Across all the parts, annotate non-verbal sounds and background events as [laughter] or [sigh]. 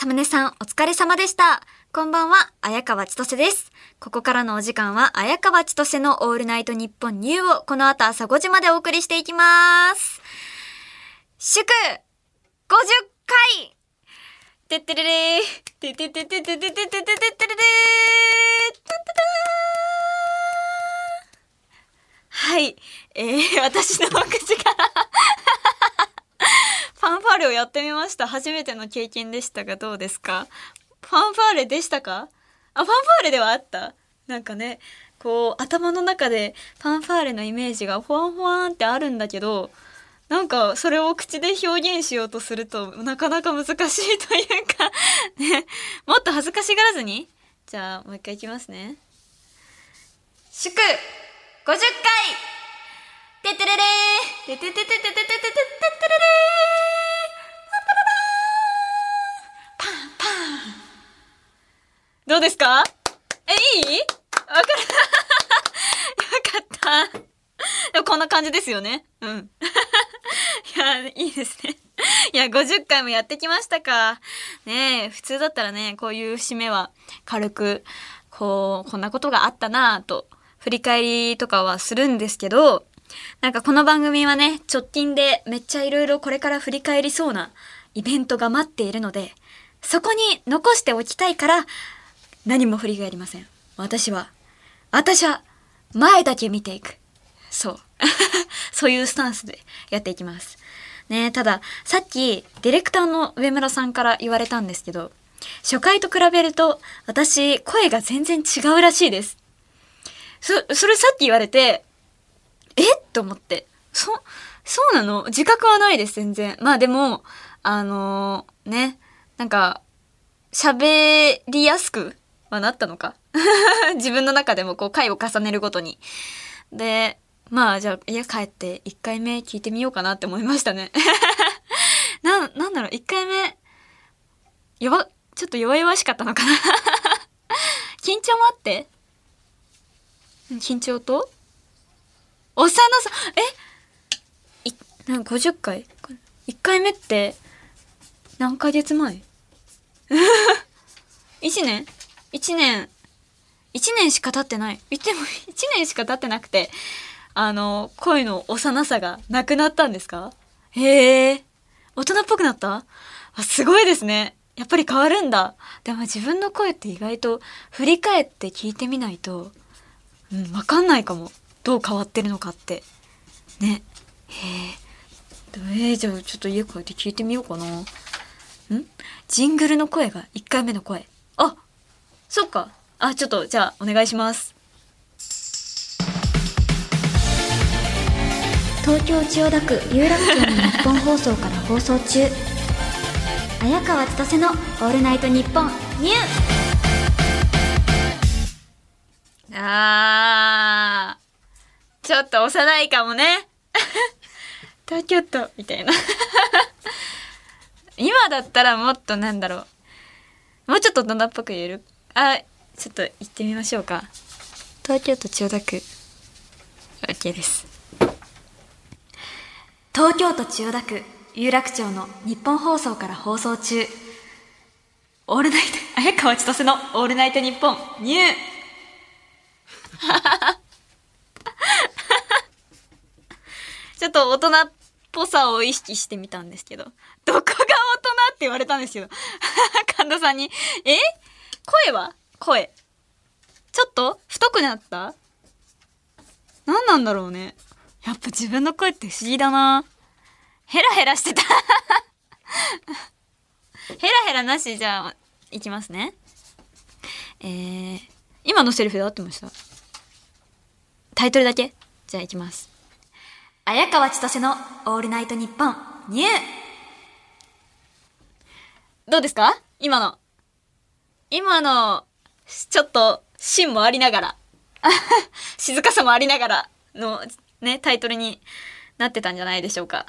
サムネさん、お疲れ様でした。こんばんは、綾川千歳です。ここからのお時間は、綾川千歳のオールナイトニッポンニューをこの後朝5時までお送りしていきます。祝 !50 回てってれれーてててててててててててれれーたたたーはい。えー、私の口からァンファーレをやってみました。初めての経験でしたがどうですか？ファンファーレでしたか？あ、ファンファーレではあったなんかね、こう頭の中でファンファーレのイメージがフワンフワンってあるんだけど、なんかそれを口で表現しようとするとなかなか難しいというかね、もっと恥ずかしがらずにじゃあもう一回いきますね。祝 !50 回ててれれーてててててててててててれれどうですか？え、いい？わかるよかった。でもこんな感じですよね。うん。[laughs] いや、いいですね。いや、50回もやってきましたか。ねえ、普通だったらね、こういう節目は軽く、こう、こんなことがあったなぁと、振り返りとかはするんですけど、なんかこの番組はね、直近でめっちゃいろいろこれから振り返りそうなイベントが待っているので、そこに残しておきたいから、何も振り返りません。私は、私は前だけ見ていく。そう。[laughs] そういうスタンスでやっていきます。ねただ、さっき、ディレクターの上村さんから言われたんですけど、初回と比べると、私、声が全然違うらしいです。そ、それさっき言われて、えっと思って。そ、そうなの？自覚はないです、全然。まあでも、あのーね、なんか、喋りやすくはなったのか？[laughs] 自分の中でもこう回を重ねるごとに。で、まあじゃあ家帰って1回目聞いてみようかなって思いましたね。[laughs] な、なんだろう、1回目、弱、ちょっと弱々しかったのかな？[laughs] 緊張もあって？緊張と？幼さ、え？い、なんか50回 ?1 回目って何ヶ月前 ?1 年 ?1 年、1年しか経ってない。言っても [laughs] 1年しか経ってなくて、あの、声の幼さがなくなったんですか？へえ、大人っぽくなった？あ、すごいですね。やっぱり変わるんだ。でも自分の声って意外と振り返って聞いてみないと、うん、わかんないかも。どう変わってるのかって。ね。へえ。えー、じゃあちょっと家帰って聞いてみようかな。ん？ジングルの声が1回目の声。あそっか。あ、ちょっと、じゃあ、お願いします。東京千代田区有楽町の日本放送から放送中 [laughs] 綾川千歳の「オールナイトニッポンニューあー。ちょっと幼いかもね。[laughs] 東京都、みたいな。[laughs] 今だったらもっとなんだろう。もうちょっと大人っぽく言える？あ、ちょっと行ってみましょうか。東京都千代田区。OK です。東京都千代田区有楽町の日本放送から放送中。オールナイト、綾川千歳のオールナイトニッポンニュー。[laughs] ちょっと大人っぽさを意識してみたんですけど。どこが大人って言われたんですけど。[laughs] 神田さんに。え？声は？声。ちょっと？太くなった？何なんだろうね。やっぱ自分の声って不思議だな。ヘラヘラしてた。[laughs] ヘラヘラなしじゃあ、いきますね。えー、今のセリフで合ってました？タイトルだけ？じゃあいきます。綾川千歳のオールナイトニッポンニューどうですか？今の。今の、ちょっと、芯もありながら、[laughs] 静かさもありながらの、ね、タイトルになってたんじゃないでしょうか。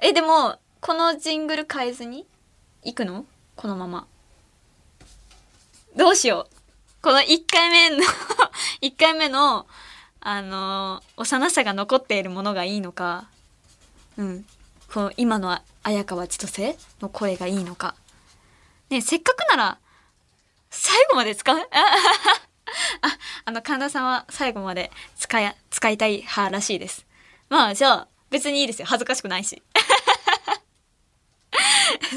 え、でも、このジングル変えずに行くの？このまま。どうしよう。この1回目の [laughs] 1回目の、あのー幼さが残っているものがいいのか、うん。この今の綾川千歳の声がいいのか。ねせっかくなら、最後まで使う？あ、[laughs] あ、あの、神田さんは最後まで使い、使いたい派らしいです。まあ、じゃあ、別にいいですよ。恥ずかしくないし。[laughs]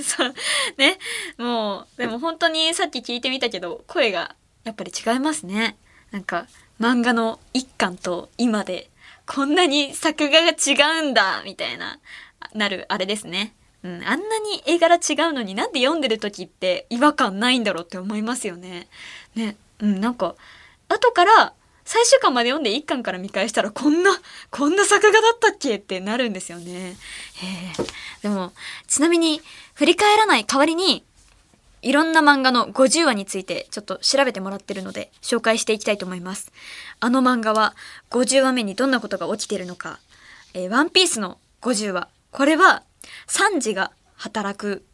そう。ね。もう、でも本当にさっき聞いてみたけど、声がやっぱり違いますね。なんか、漫画の一巻と今で、こんなに作画が違うんだ、みたいな、なる、あれですね。うん、あんなに絵柄違うのになんで読んでる時って違和感ないんだろうって思いますよね。ね。うん、なんか、後から最終巻まで読んで一巻から見返したらこんな、こんな作画だったっけってなるんですよね。でも、ちなみに、振り返らない代わりに、いろんな漫画の50話についてちょっと調べてもらってるので紹介していきたいと思います。あの漫画は50話目にどんなことが起きてるのか。えー、ワンピースの50話。これは、サンジが働く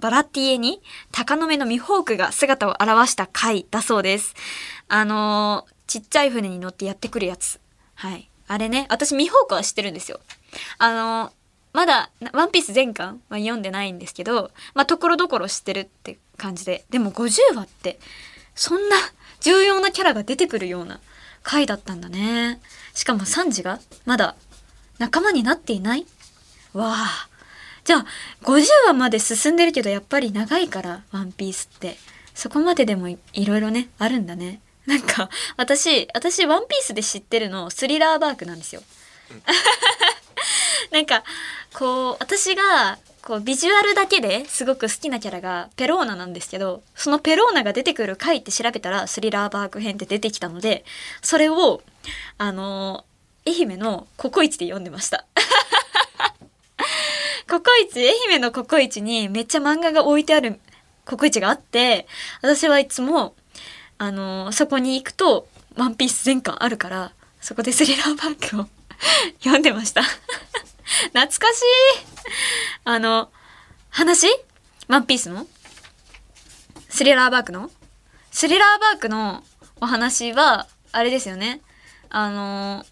バラティエに鷹の目のミホークが姿を現した回だそうです。あのー、ちっちゃい船に乗ってやってくるやつ。はい。あれね、私ミホークは知ってるんですよ。あのー、まだ、ワンピース全巻は読んでないんですけど、まあ、ところどころ知ってるって感じで。でも50話って、そんな重要なキャラが出てくるような回だったんだね。しかもサンジがまだ仲間になっていないわあ。じゃあ、50話まで進んでるけど、やっぱり長いから、ワンピースって。そこまででもいろいろね、あるんだね。なんか、私、私、ワンピースで知ってるの、スリラーバークなんですよ。[laughs] なんか、こう、私が、こう、ビジュアルだけですごく好きなキャラがペローナなんですけど、そのペローナが出てくる回って調べたら、スリラーバーク編って出てきたので、それを、あの、愛媛のココイチで読んでました。ココイチ、愛媛のココイチにめっちゃ漫画が置いてあるココイチがあって、私はいつも、あのそこに行くと、ワンピース全巻あるから、そこでスリラーバンクを [laughs] 読んでました。[laughs] 懐かしい。あの、話？ワンピースの？スリラーバークの？スリラーバークのお話は、あれですよね。あの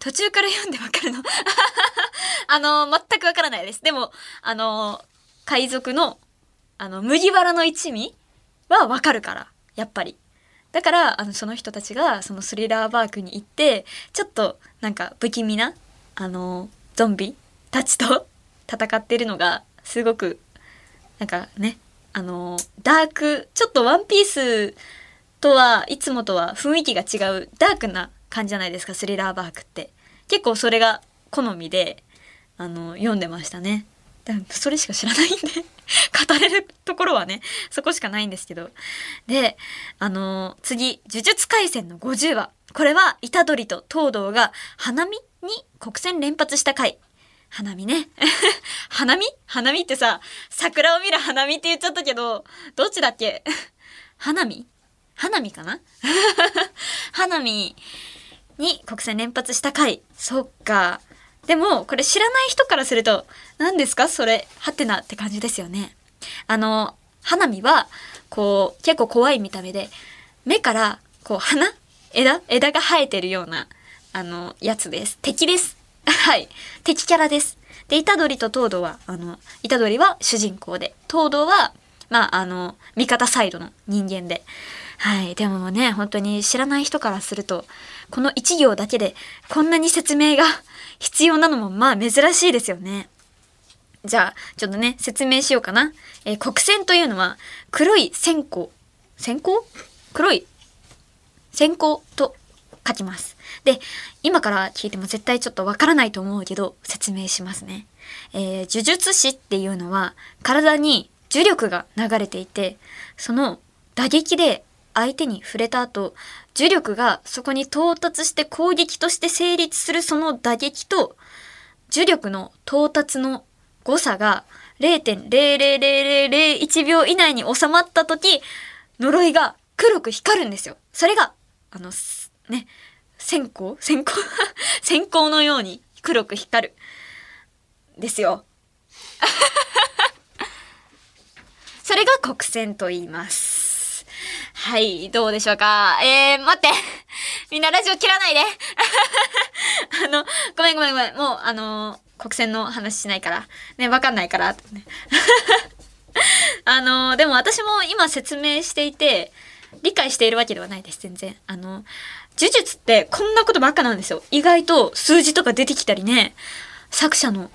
途中から読んでわかるの [laughs] あの、全くわからないです。でも、あの、海賊の、あの、麦わらの一味はわかるから、やっぱり。だから、あの、その人たちが、そのスリラーバークに行って、ちょっと、なんか、不気味な、あの、ゾンビたちと [laughs] 戦ってるのが、すごく、なんかね、あの、ダーク、ちょっとワンピースとはいつもとは雰囲気が違う、ダークな感じじゃないですかスリラーバークって。結構それが好みであの読んでましたね。それしか知らないんで [laughs] 語れるところはねそこしかないんですけど。であの次「呪術廻戦」の50話。これは虎杖と東堂が花見に国戦連発した回。花見ね。[laughs] 花見？花見ってさ、桜を見る花見って言っちゃったけど、どっちだっけ？花見？花見かな？[laughs] 花見に国戦連発した回。そっか。でも、これ知らない人からすると、何ですか？それ、はてなって感じですよね。あの、花見は、こう、結構怖い見た目で、目から、こう、花枝枝が生えてるような、あの、やつです。敵です。[laughs] はい。敵キャラです。で、虎杖と東堂は、あの、虎杖は主人公で、東堂は、まあ、あの、味方サイドの人間で。はい。でもね、本当に知らない人からすると、この一行だけでこんなに説明が [laughs] 必要なのもまあ珍しいですよね。じゃあ、ちょっとね、説明しようかな。えー、黒線というのは黒い線香。線香？黒い？線香と書きます。で、今から聞いても絶対ちょっとわからないと思うけど、説明しますね。えー、呪術師っていうのは体に呪力が流れていて、その打撃で相手に触れた後、呪力がそこに到達して攻撃として成立するその打撃と、呪力の到達の誤差が0.00001秒以内に収まった時、呪いが黒く光るんですよ。それが、あの、ね、線香線香線香のように黒く光る。ですよ。[laughs] それが黒線と言います。はい、どうでしょうか？えー、待って。[laughs] みんなラジオ切らないで。[laughs] あの、ごめんごめんごめん。もう、あのー、国選の話しないから。ね、わかんないから。ね、[laughs] あの、でも私も今説明していて、理解しているわけではないです、全然。あの、呪術ってこんなことばっかなんですよ。意外と数字とか出てきたりね、作者の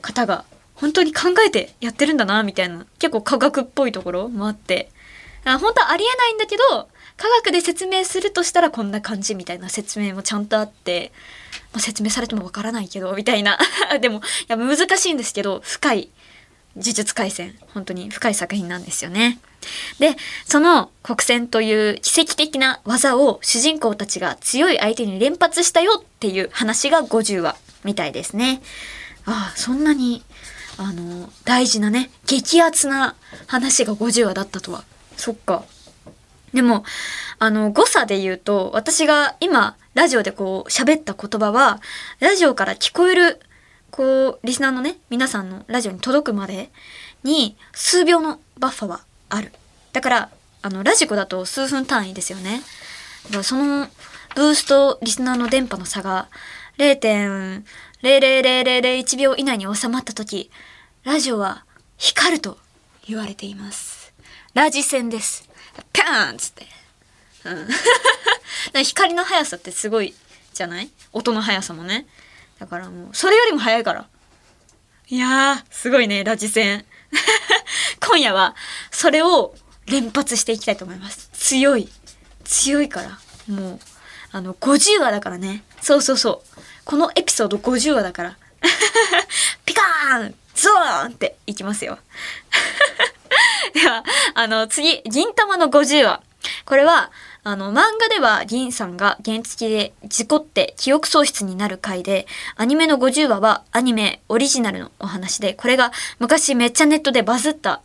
方が本当に考えてやってるんだな、みたいな、結構科学っぽいところもあって、あ本当はありえないんだけど、科学で説明するとしたらこんな感じみたいな説明もちゃんとあって、まあ、説明されてもわからないけど、みたいな。[laughs] でも、いや、難しいんですけど、深い呪術廻戦。本当に深い作品なんですよね。で、その国戦という奇跡的な技を主人公たちが強い相手に連発したよっていう話が50話みたいですね。ああ、そんなに、あの、大事なね、激アツな話が50話だったとは。そっか。でも、あの、誤差で言うと、私が今、ラジオでこう、喋った言葉は、ラジオから聞こえる、こう、リスナーのね、皆さんのラジオに届くまでに、数秒のバッファはある。だから、あの、ラジコだと数分単位ですよね。だからその、ブーストリスナーの電波の差が、0.00001秒以内に収まった時、ラジオは光ると言われています。ラジ線です。ピャーンっつって。うん。[laughs] 光の速さってすごいじゃない？音の速さもね。だからもう、それよりも速いから。いやー、すごいね、ラジ戦。[laughs] 今夜は、それを連発していきたいと思います。強い。強いから。もう、あの、50話だからね。そうそうそう。このエピソード50話だから。[laughs] ピカーンゾーンっていきますよ。[laughs] では、あの、次、銀玉の50話。これは、あの、漫画では銀さんが原付で事故って記憶喪失になる回で、アニメの50話はアニメオリジナルのお話で、これが昔めっちゃネットでバズった。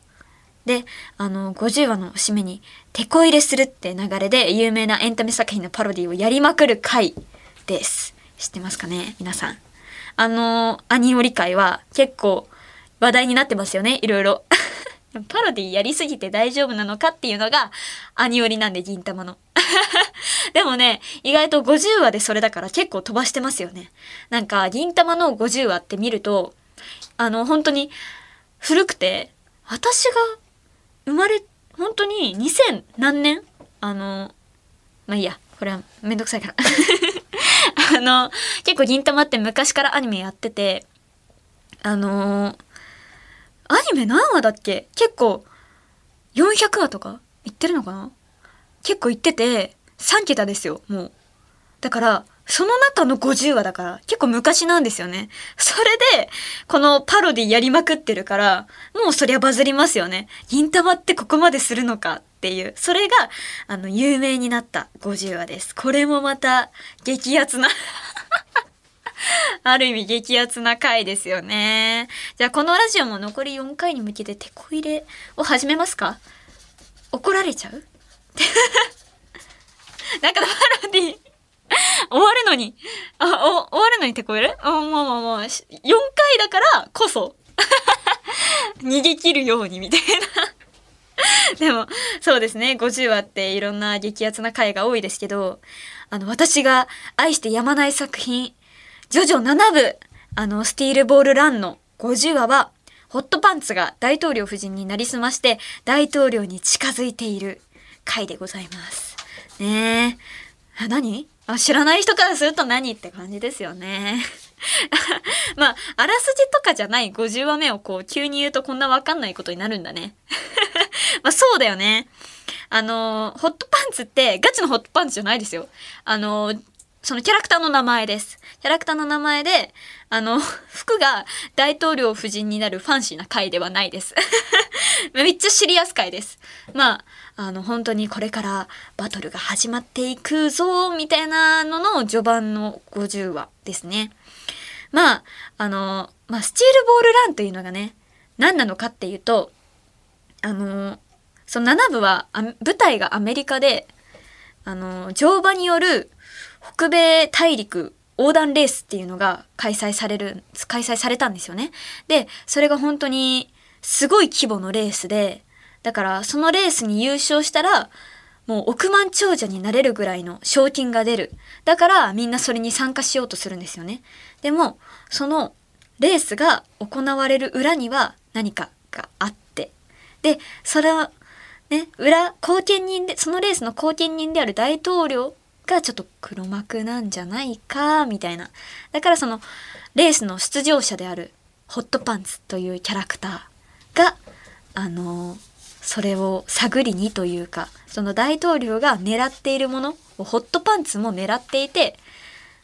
で、あの、50話の締めに、手こ入れするって流れで有名なエンタメ作品のパロディをやりまくる回です。知ってますかね皆さん。あの、アニオリ会は結構話題になってますよねいろいろ。パロディやりすぎて大丈夫なのかっていうのが、アニオリなんで、銀玉の。[laughs] でもね、意外と50話でそれだから結構飛ばしてますよね。なんか、銀玉の50話って見ると、あの、本当に古くて、私が生まれ、本当に2000何年？あの、まあいいや、これはめんどくさいから。[laughs] あの、結構銀玉って昔からアニメやってて、あのーアニメ何話だっけ？結構400話とか？言ってるのかな？結構言ってて3桁ですよもう。だからその中の50話だから結構昔なんですよね。それでこのパロディやりまくってるからもうそりゃバズりますよね。銀玉ってここまでするのか？っていう。それがあの有名になった50話です。これもまた激アツな。[laughs] ある意味激アツな回ですよね。じゃあこのラジオも残り4回に向けて手こ入れを始めますか？怒られちゃう？[laughs] なんかパロディ終わるのに、あ、お、終わるのに手こ入れ？あ、まあまあまあ、4回だからこそ。[laughs] 逃げ切るようにみたいな。でも、そうですね。50話っていろんな激アツな回が多いですけど、あの、私が愛してやまない作品、ジョジョ7部、あの、スティールボールランの50話は、ホットパンツが大統領夫人になりすまして、大統領に近づいている回でございます。ねえ。何？あ知らない人からすると何って感じですよね。[laughs] まあ、あらすじとかじゃない50話目をこう急に言うとこんなわかんないことになるんだね。[laughs] まあそうだよね。あの、ホットパンツってガチのホットパンツじゃないですよ。あの、そのキャラクターの名前です。キャラクターの名前で、あの、[laughs] 服が大統領夫人になるファンシーな回ではないです。[laughs] めっちゃシリアス回です。まあ、あの、本当にこれからバトルが始まっていくぞ、みたいなのの序盤の50話ですね。まあ、あの、まあ、スチールボールランというのがね、何なのかっていうと、あの、その7部は、舞台がアメリカで、あの、乗馬による北米大陸横断レースっていうのが開催される、開催されたんですよね。で、それが本当にすごい規模のレースで、だからそのレースに優勝したら、もう億万長者になれるぐらいの賞金が出る。だからみんなそれに参加しようとするんですよね。でも、そのレースが行われる裏には何かがあって、で、それを、ね、裏、後見人で、そのレースの後見人である大統領がちょっと黒幕なんじゃないか、みたいな。だからその、レースの出場者であるホットパンツというキャラクターが、あのそれを探りにというか、その大統領が狙っているものをホットパンツも狙っていて、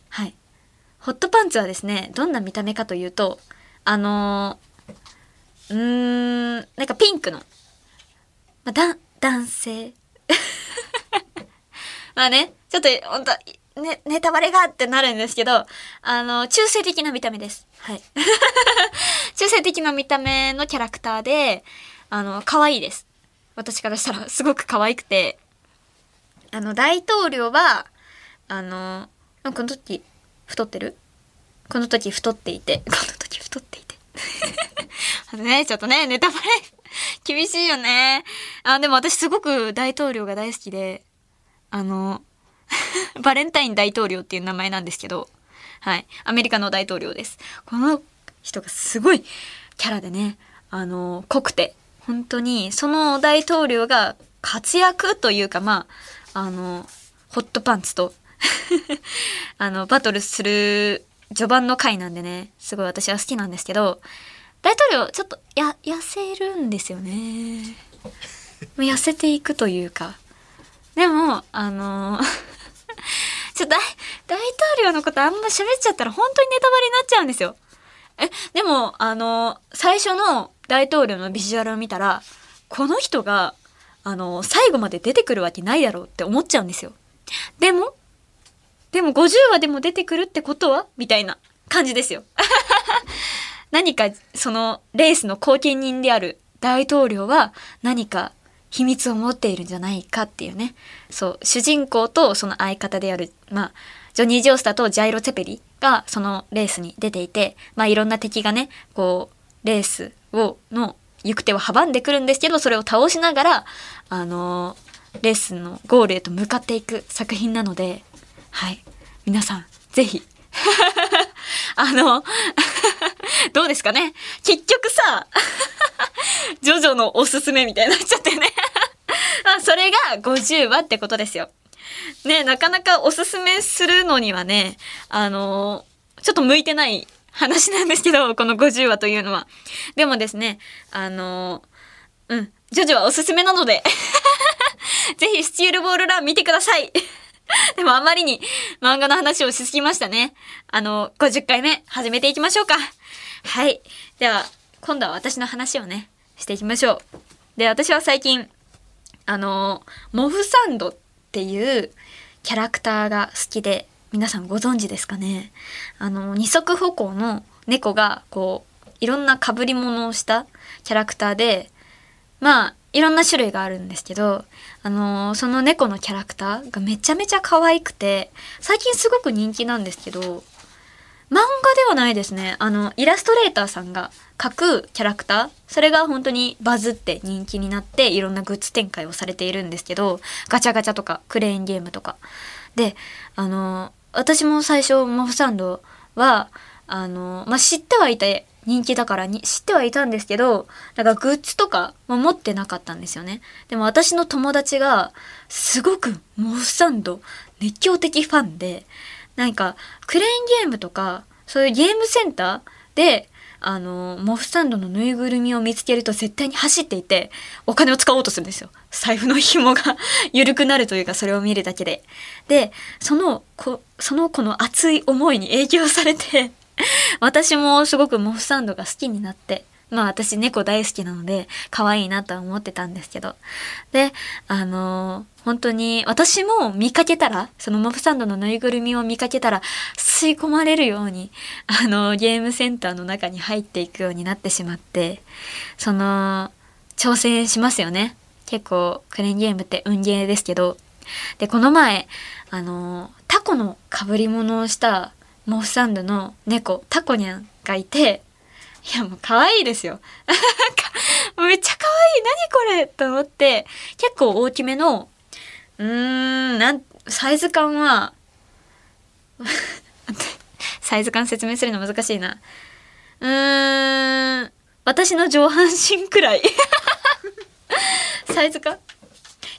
はい。ホットパンツはですね、どんな見た目かというと、あの、うーん、なんかピンクの、ま、だ、男性。まあね、ちょっと、本当ね、ネタバレがってなるんですけど、あの、中性的な見た目です。はい。[laughs] 中性的な見た目のキャラクターで、あの、可愛いです。私からしたらすごく可愛くて、あの、大統領は、あの、この時、太ってる？この時太っていて、この時太っていて。[laughs] ね、ちょっとね、ネタバレ [laughs] 厳しいよね。あ、でも私すごく大統領が大好きで、あの、[laughs] バレンタイン大統領っていう名前なんですけど、はい。アメリカの大統領です。この人がすごいキャラでね、あの、濃くて、本当に、その大統領が活躍というか、まあ、あの、ホットパンツと [laughs] あの、バトルする序盤の回なんでね、すごい私は好きなんですけど、大統領、ちょっと、や、痩せるんですよね。[laughs] 痩せていくというか。でも、あの [laughs] ちょ、大、大統領のことあんま喋っちゃったら本当にネタバレになっちゃうんですよ。え、でも、あの、最初の大統領のビジュアルを見たら、この人が、あの、最後まで出てくるわけないだろうって思っちゃうんですよ。でも、でも50話でも出てくるってことは？みたいな感じですよ。[laughs] 何か、その、レースの後見人である大統領は何か秘密を持っているんじゃないかっていうね。そう、主人公とその相方である、まあ、ジョニー・ジョースターとジャイロ・ツェペリがそのレースに出ていて、まあいろんな敵がね、こう、レースを、の行く手を阻んでくるんですけど、それを倒しながら、あのー、レースのゴールへと向かっていく作品なので、はい。皆さん、ぜひ。[laughs] あの、[laughs] どうですかね結局さ、[laughs] ジョジョのおすすめみたいになっちゃってそれが50話ってことですよ。ね、なかなかおすすめするのにはね、あのちょっと向いてない話なんですけど、[laughs] この50話というのは。でもですね、あのうん、ジョジョはおすすめなので [laughs] ぜひスチールボールラン見てください [laughs] でもあまりに漫画の話をしすぎましたね。あの、50回目始めていきましょうか。はい。では、今度は私の話をね、していきましょう。で、私は最近、あの、モフサンドっていうキャラクターが好きで、皆さんご存知ですかね？あの、二足歩行の猫が、こう、いろんな被り物をしたキャラクターで、まあ、いろんな種類があるんですけど、あの、その猫のキャラクターがめちゃめちゃ可愛くて、最近すごく人気なんですけど、漫画ではないですね。あの、イラストレーターさんが描くキャラクター、それが本当にバズって人気になって、いろんなグッズ展開をされているんですけど、ガチャガチャとか、クレーンゲームとか。で、あの、私も最初、モフサンドは、あの、まあ、知ってはいて、人気だからに知ってはいたんですけど、なんかグッズとかも持ってなかったんですよね。でも私の友達がすごくモフサンド熱狂的ファンで、なんかクレーンゲームとかそういうゲームセンターであの、モフサンドのぬいぐるみを見つけると絶対に走っていて、お金を使おうとするんですよ。財布の紐が [laughs] 緩くなるというか、それを見るだけで。で、その子、その子の熱い思いに影響されて私もすごくモフサンドが好きになって、まあ私猫大好きなので可愛いなとは思ってたんですけど。で、あのー、本当に私も見かけたら、そのモフサンドのぬいぐるみを見かけたら吸い込まれるように、あのー、ゲームセンターの中に入っていくようになってしまって、その、挑戦しますよね。結構クレーンゲームって運ゲーですけど。で、この前、あのー、タコの被り物をしたモフサンドの猫、タコニャンがいて、いやもう可愛いですよ。[laughs] めっちゃ可愛い。何これと思って、結構大きめの、うーん、なん、サイズ感は、[laughs] サイズ感説明するの難しいな。うーん、私の上半身くらい。[laughs] サイズか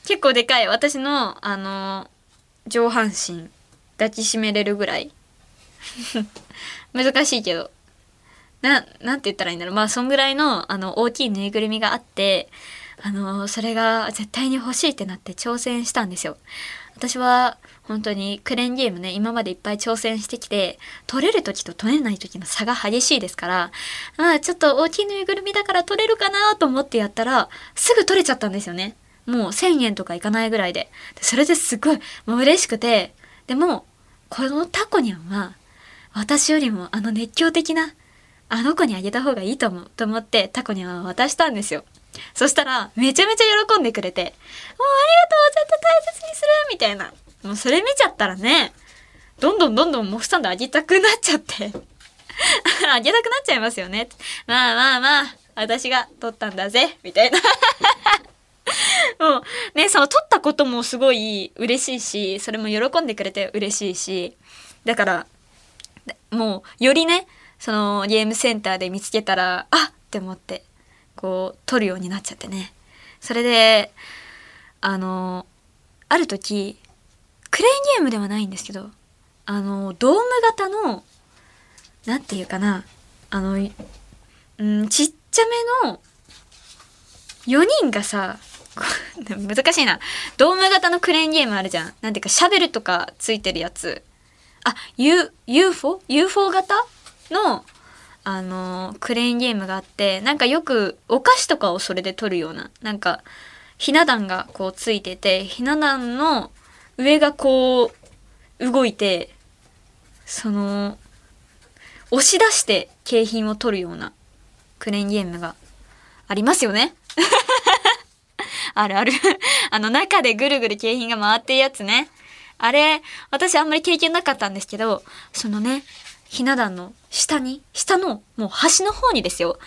結構でかい。私のあの上半身抱きしめれるぐらい。難しいけど。ななんて言ったらいいんだろう。まあそんぐらいのあの大きいぬいぐるみがあってあのそれが絶対に欲しいってなって挑戦したんですよ。私は本当にクレーンゲームね今までいっぱい挑戦してきて取れる時と取れない時の差が激しいですからまあちょっと大きいぬいぐるみだから取れるかなと思ってやったらすぐ取れちゃったんですよね。もう1,000円とかいかないぐらいで。でそれですごいもう嬉しくて。でもこのタコニャンは私よりもあの熱狂的なあの子にあげた方がいいと思うと思ってタコニャンは渡したんですよ。そしたらめちゃめちゃ喜んでくれて「もうありがとう絶対大切にする!」みたいな。もうそれ見ちゃったらねどんどんどんどんモフサンドあげたくなっちゃって。[laughs] あげたくなっちゃいますよね。まあまあまあ私が取ったんだぜみたいな。[laughs] もうねその取ったこともすごい嬉しいしそれも喜んでくれて嬉しいし。だからもうよりねそのゲームセンターで見つけたらあっって思ってこう取るようになっちゃってね。それであのある時クレーンゲームではないんですけどあのドーム型のなんていうかなあの、うん、ちっちゃめの4人がさ [laughs] 難しいな。ドーム型のクレーンゲームあるじゃん。なんていうかシャベルとかついてるやつ。あ U UFO? UFO 型？のあのクレーンゲームがあってなんかよくお菓子とかをそれで取るようななんかひな壇がこうついててひな壇の上がこう動いてその押し出して景品を取るようなクレーンゲームがありますよね。[laughs] あるある。[laughs] あの中でぐるぐる景品が回ってるやつね。あれ私あんまり経験なかったんですけどそのねひな壇の下に、下のもう端の方にですよ、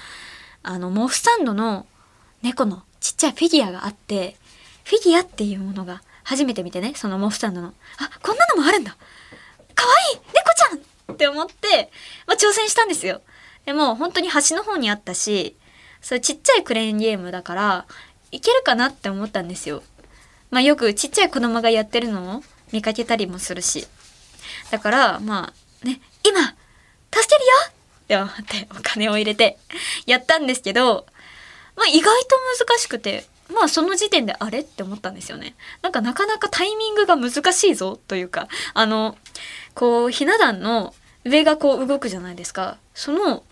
あの、モフスタンドの猫のちっちゃいフィギュアがあって、フィギュアっていうものが初めて見てね、そのモフスタンドの、あ、こんなのもあるんだかわいい猫ちゃんって思って、まあ、挑戦したんですよ。でも本当に端の方にあったし、それちっちゃいクレーンゲームだから、いけるかなって思ったんですよ。まあよくちっちゃい子供がやってるのを見かけたりもするし。だから、まあね、今助けるよって思ってお金を入れてやったんですけど、まあ意外と難しくて、まあその時点であれって思ったんですよね。なんかなかなかタイミングが難しいぞというか、あの、こうひな壇の上がこう動くじゃないですか。その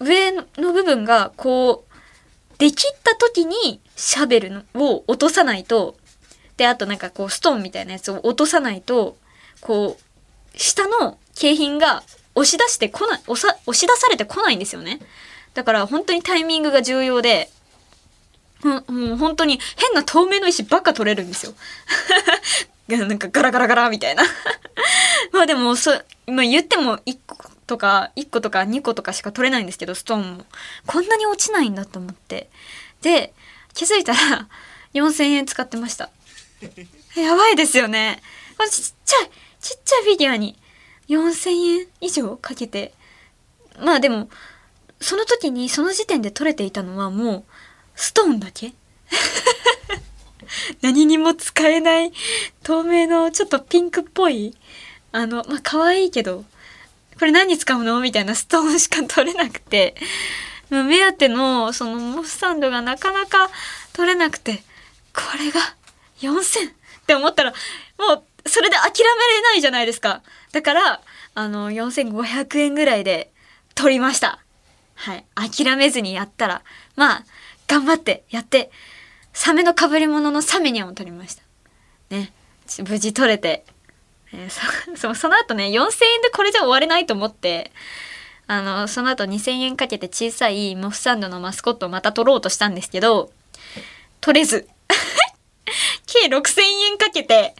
上の部分がこうできった時にシャベルを落とさないと、で、あとなんかこうストーンみたいなやつを落とさないと、こう、下の景品が押し出してこない、押さ、押し出されてこないんですよね。だから本当にタイミングが重要で、もう本当に変な透明の石ばっか取れるんですよ。[laughs] なんかガラガラガラみたいな。[laughs] まあでも、そ、まあ言っても1個とか、1個とか2個とかしか取れないんですけど、ストーンも。こんなに落ちないんだと思って。で、気づいたら4000円使ってました。[laughs] やばいですよね。ちっちゃい、ちっちゃいフィギュアに4000円以上かけて。まあでも、その時にその時点で取れていたのはもうストーンだけ。[laughs] 何にも使えない透明のちょっとピンクっぽいあのまあ可愛いけどこれ何に使うの？みたいなストーンしか取れなくて。目当てのそのモフサンドがなかなか取れなくて。これが4000って思ったらもうそれで諦めれないじゃないですか。だからあの4500円ぐらいで取りましたはい。諦めずにやったら、まあ、頑張ってやって、サメの被り物のサメニャンを取りました。ね。無事取れて。えー、そ [laughs] その後ね、4000円でこれじゃ終われないと思って、あの、その後2000円かけて小さいモフサンドのマスコットをまた取ろうとしたんですけど、取れず。[laughs] 計6000円かけて、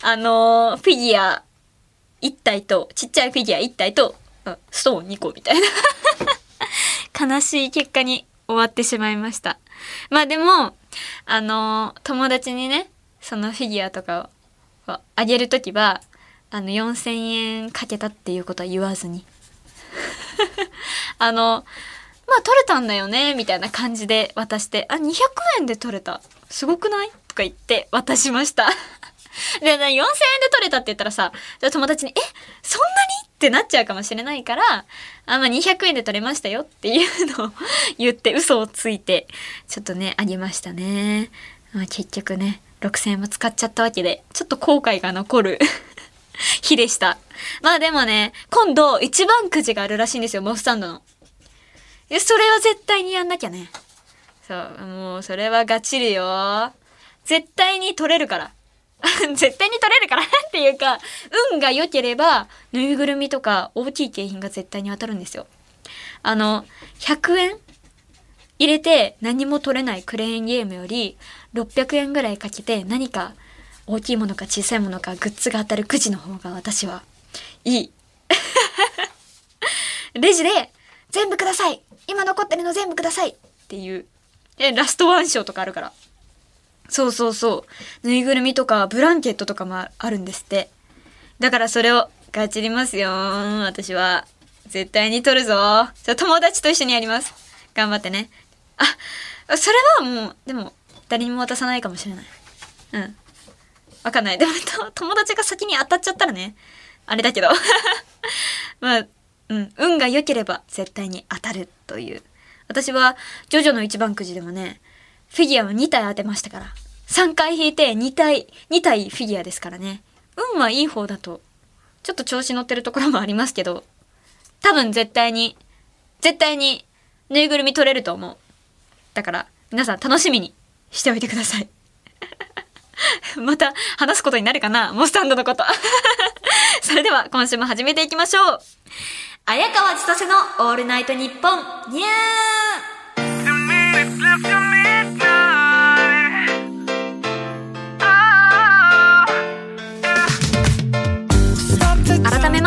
あの、フィギュア1体と、ちっちゃいフィギュア1体と、ストーン2個みたいな [laughs] 悲しい結果に終わってしまいました。まあでも、あの、友達にね、そのフィギュアとかをあげる時は、あの、4000円かけたっていうことは言わずに。[laughs] あの、まあ取れたんだよねみたいな感じで渡してあ200円で取れたすごくない？とか言って渡しました [laughs] で、4000円で取れたって言ったらさ、友達に、え、そんなにってなっちゃうかもしれないから、あ、まあ、200円で取れましたよっていうのを [laughs] 言って嘘をついて、ちょっとね、あげましたね。まあ、結局ね、6000円も使っちゃったわけで、ちょっと後悔が残る [laughs] 日でした。まあでもね、今度一番くじがあるらしいんですよ、モフスタンドの。それは絶対にやんなきゃね。そう、もうそれはガチるよ。絶対に取れるから。[laughs] 絶対に取れるからっていうか、運が良ければ、ぬいぐるみとか大きい景品が絶対に当たるんですよ。あの、100円入れて何も取れないクレーンゲームより、600円ぐらいかけて何か大きいものか小さいものかグッズが当たるくじの方が私はいい。[laughs] レジで、全部ください今残ってるの全部くださいっていう。え、ラストワン賞とかあるから。そうそうそう。ぬいぐるみとかブランケットとかもあるんですって。だからそれをガチりますよ。私は。絶対に取るぞ。じゃ友達と一緒にやります。頑張ってね。あ、それはもう、でも、誰にも渡さないかもしれない。うん。わかんない。でも、友達が先に当たっちゃったらね。あれだけど。[laughs] まあ、うん。運が良ければ絶対に当たるという。私は、ジョジョの一番くじでもね、フィギュアを2体当てましたから。3回引いて2体、2体フィギュアですからね。運はいい方だと、ちょっと調子乗ってるところもありますけど、多分絶対に、絶対にぬいぐるみ取れると思う。だから、皆さん楽しみにしておいてください。[laughs] また話すことになるかな？モスタンドのこと。[laughs] それでは今週も始めていきましょう。綾川千歳のオールナイトニッポン、ニャー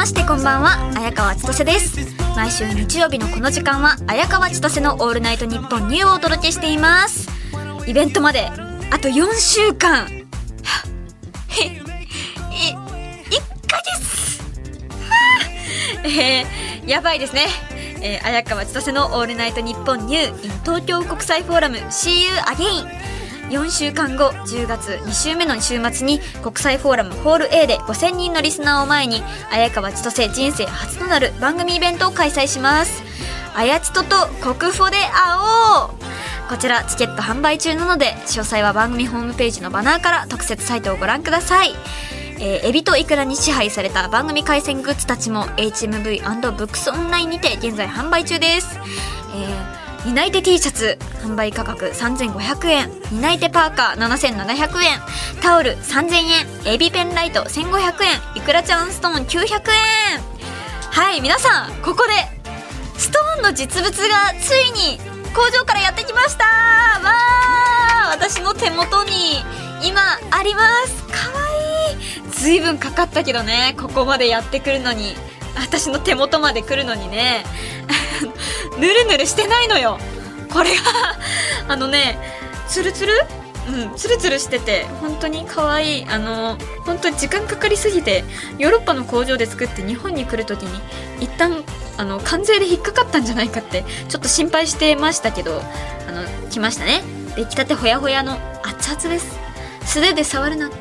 ましてこんばんは綾川千歳です。毎週日曜日のこの時間は綾川千歳のオールナイトニッポンニューをお届けしています。イベントまであと4週間。[laughs] え1ヶ月。[laughs] えー、やばいですね。えー、綾川千歳のオールナイトニッポンニュー in 東京国際フォーラム。See You Again 4週間後10月2週目の週末に国際フォーラムホール A で5000人のリスナーを前に綾川千歳人生初となる番組イベントを開催します。あやちと国フォで会おう。こちらチケット販売中なので詳細は番組ホームページのバナーから特設サイトをご覧ください。えー、エビとイクラに支配された番組回線グッズたちも HMV& ブックスオンラインにて現在販売中です、えー担い手 T シャツ。販売価格3500円担い手パーカー7700円。タオル3000円。エビペンライト1500円。いくらちゃんストーン900円。はい皆さんここでストーンの実物がついに工場からやってきました。わー私の手元に今あります。かわいい。随分かかったけどねここまでやってくるのに。私の手元まで来るのにね。[laughs] ぬるぬるしてないのよ。これがあのねツルツル？うんツルツルしてて本当に可愛い。あの本当に時間かかりすぎてヨーロッパの工場で作って日本に来る時に一旦あの関税で引っかかったんじゃないかってちょっと心配してましたけどあの来ましたね。出来たてほやほやの熱々です。素手で触るなって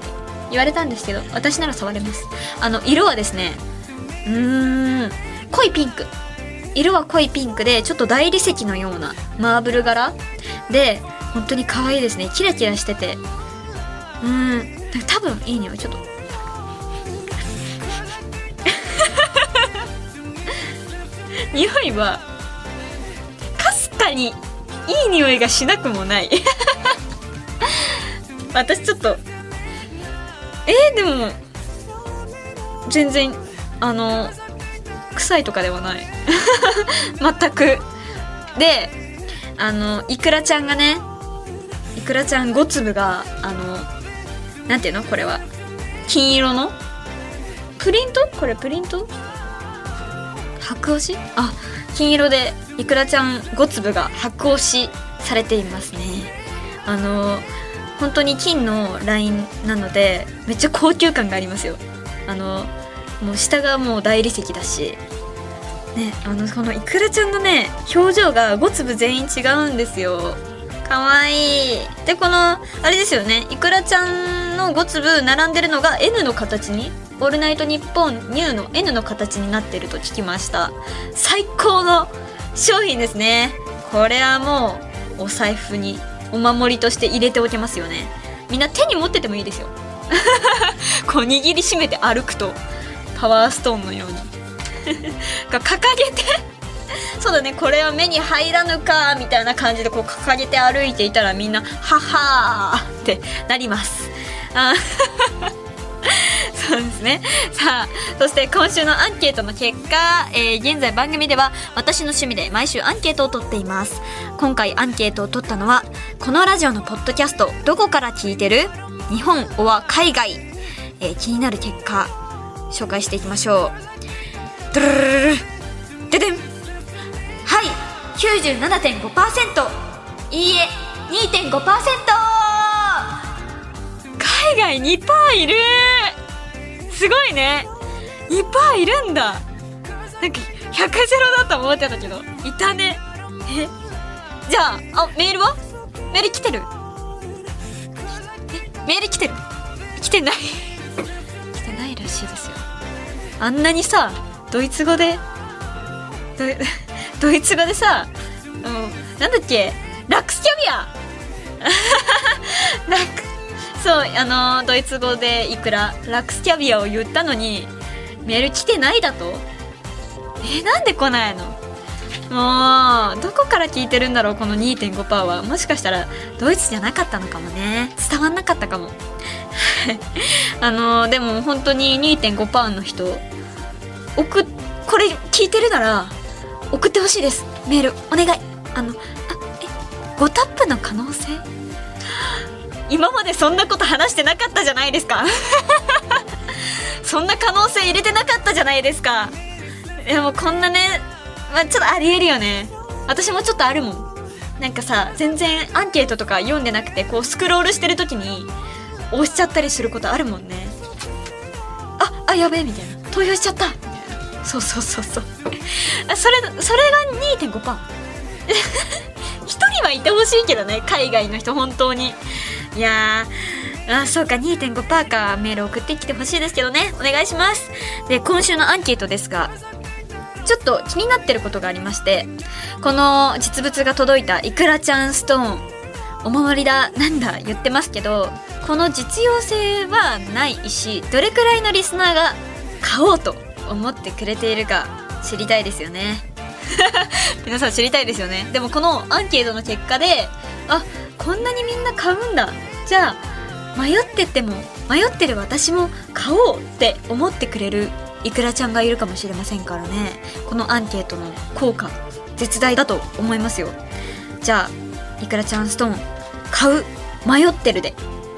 言われたんですけど私なら触れます。あの色はですねうーん濃いピンク。色は濃いピンクでちょっと大理石のようなマーブル柄で本当に可愛いですね。キラキラしてて。うん。多分いい匂い。ちょっと。[laughs] 匂いはかすかにいい匂いがしなくもない。[laughs] 私ちょっとえー、でも全然あの臭いとかではない。[laughs] 全く。であのいくらちゃんがねいくらちゃん5粒があのなんていうの？これは。金色の？プリント？これプリント？白押し？あ金色でいくらちゃん5粒が白押しされていますね。あの本当に金のラインなのでめっちゃ高級感がありますよ。あのもう下がもう大理石だし。ねあのこのいくらちゃんのね表情が5粒全員違うんですよ。かわいい。でこのあれですよね。いくらちゃんの5粒並んでるのが N の形に「オールナイトニッポンニューの N の形になってると聞きました。最高の商品ですね。これはもうお財布にお守りとして入れておけますよね。みんな手に持っててもいいですよ。[laughs] こう握りしめて歩くと。パワーストーンのように [laughs] が掲げてそうだねこれは目に入らぬかみたいな感じでこう掲げて歩いていたらみんな「ははー」ってなります。あ [laughs] そうですね。さあそして今週のアンケートの結果、えー現在番組では私の趣味で毎週アンケートを取っています。今回アンケートを取ったのはこのラジオのポッドキャストどこから聞いてる？日本おは海外、えー気になる結果紹介していきましょう。ドゥルルルルルででん。はい。97.5%いいえ2.5%海外2%いる。すごいね。2%いるんだ。なんか100ゼロだと思ってたけどいたね。え？じゃああメールは？メール来てる？えメール来てる？来てない。[laughs] 来てないらしいですよ。あんなにさドイツ語でドイ [laughs] ドイツ語でさ、うん、なんだっけラックスキャビア。[laughs] ラックそうあのドイツ語でいくらラックスキャビアを言ったのにメール来てないだと？えなんで来ないの？もうどこから聞いてるんだろうこの2.5%は。もしかしたらドイツじゃなかったのかもね。伝わんなかったかも。[laughs] あのでも本当に2.5%の人送これ聞いてるなら送ってほしいです。メールお願い。あのあえ5タップの可能性？[gasps] 今までそんなこと話してなかったじゃないですか。[laughs] そんな可能性入れてなかったじゃないですか。でもこんなね、まあ、ちょっとありえるよね。私もちょっとあるもん。なんかさ全然アンケートとか読んでなくてこうスクロールしてる時に押しちゃったりすることあるもんね。ああやべえみたいな。投票しちゃった。みたいなそうそうそうそう。あそれそれが2.5% [laughs] 一人はいてほしいけどね海外の人本当に。いやーあそうか2.5%か。メール送ってきてほしいですけどね。お願いします。で今週のアンケートですがちょっと気になってることがありましてこの実物が届いたいくらちゃんストーン。お守りだなんだ言ってますけどこの実用性はないしどれくらいのリスナーが買おうと思ってくれているか知りたいですよね皆さん知りたいですよねでもこのアンケートの結果であこんなにみんな買うんだじゃあ迷ってても迷ってる私も買おうって思ってくれるいくらちゃんがいるかもしれませんからねこのアンケートの効果絶大だと思いますよじゃあいくらちゃんストーン買う？迷ってるで。